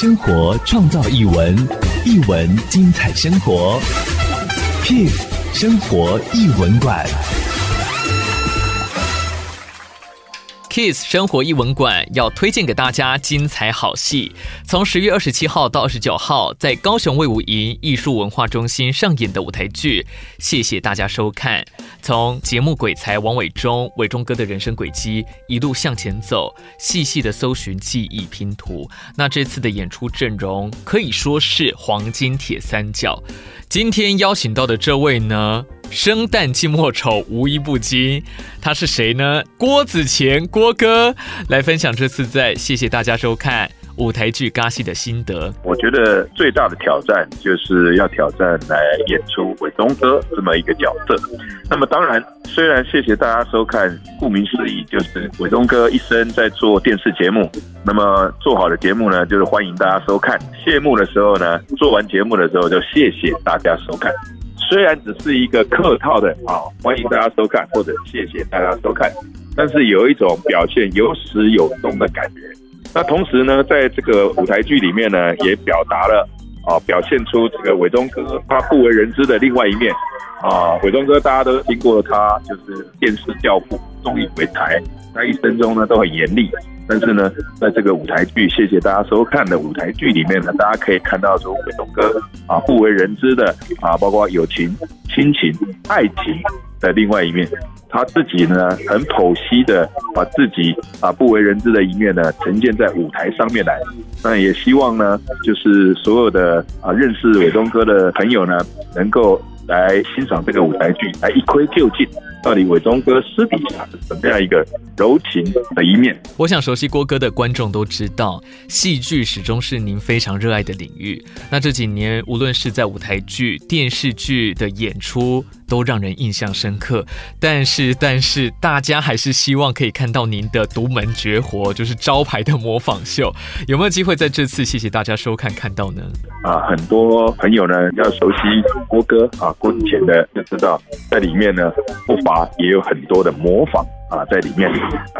生活创造译文，译文精彩生活。pig 生活译文馆。Kiss 生活艺文馆要推荐给大家精彩好戏，从十月二十七号到二十九号，在高雄卫武营艺术文化中心上演的舞台剧，谢谢大家收看。从节目鬼才王伟忠，伟忠哥的人生轨迹一路向前走，细细的搜寻记忆拼图。那这次的演出阵容可以说是黄金铁三角。今天邀请到的这位呢？生旦净末丑，无一不精。他是谁呢？郭子乾，郭哥来分享这次在谢谢大家收看舞台剧《嘎戏》的心得。我觉得最大的挑战就是要挑战来演出伟东哥这么一个角色。那么当然，虽然谢谢大家收看，顾名思义就是伟东哥一生在做电视节目。那么做好的节目呢，就是欢迎大家收看；谢幕的时候呢，做完节目的时候就谢谢大家收看。虽然只是一个客套的啊，欢迎大家收看或者谢谢大家收看，但是有一种表现有始有终的感觉。那同时呢，在这个舞台剧里面呢，也表达了啊，表现出这个伟忠哥他不为人知的另外一面啊。伟忠哥大家都听过他，就是电视教父、综艺鬼才，他一生中呢都很严厉。但是呢，在这个舞台剧，谢谢大家收看的舞台剧里面呢，大家可以看到说伟东哥啊不为人知的啊，包括友情、亲情、爱情的另外一面，他自己呢很剖析的把自己啊不为人知的一面呢呈现在舞台上面来。那也希望呢，就是所有的啊认识伟东哥的朋友呢，能够来欣赏这个舞台剧，来一窥究竟。到底伟忠哥私底下是怎么样一个柔情的一面？我想熟悉郭哥的观众都知道，戏剧始终是您非常热爱的领域。那这几年，无论是在舞台剧、电视剧的演出，都让人印象深刻。但是，但是，大家还是希望可以看到您的独门绝活，就是招牌的模仿秀。有没有机会在这次谢谢大家收看看到呢？啊，很多朋友呢要熟悉郭哥啊，郭子乾的就知道，在里面呢不乏也有很多的模仿啊在里面。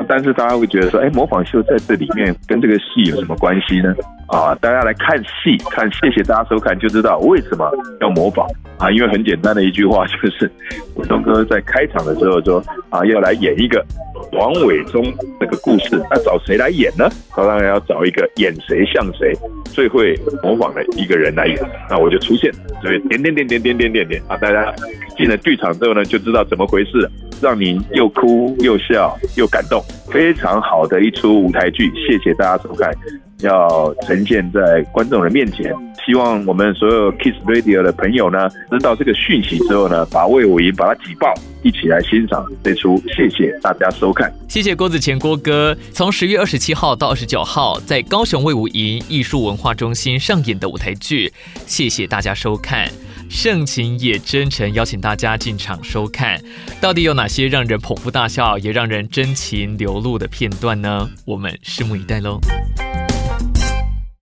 但是大家会觉得说，哎，模仿秀在这里面跟这个戏有什么关系呢？啊，大家来看戏，看谢谢大家收看就知道为什么要模仿啊，因为很简单的一句话就是，伟忠哥在开场的时候说啊，要来演一个。王伟忠这个故事，那找谁来演呢？当然要找一个演谁像谁最会模仿的一个人来演。那我就出现，所以点点点点点点点点啊！大家进了剧场之后呢，就知道怎么回事，让您又哭又笑又感动，非常好的一出舞台剧。谢谢大家收看。要呈现在观众的面前，希望我们所有 Kiss Radio 的朋友呢，知道这个讯息之后呢，把魏武营把它挤爆，一起来欣赏这出。谢谢大家收看，谢谢郭子乾郭哥。从十月二十七号到二十九号，在高雄魏武营艺术文化中心上演的舞台剧，谢谢大家收看。盛情也真诚邀请大家进场收看，到底有哪些让人捧腹大笑，也让人真情流露的片段呢？我们拭目以待喽。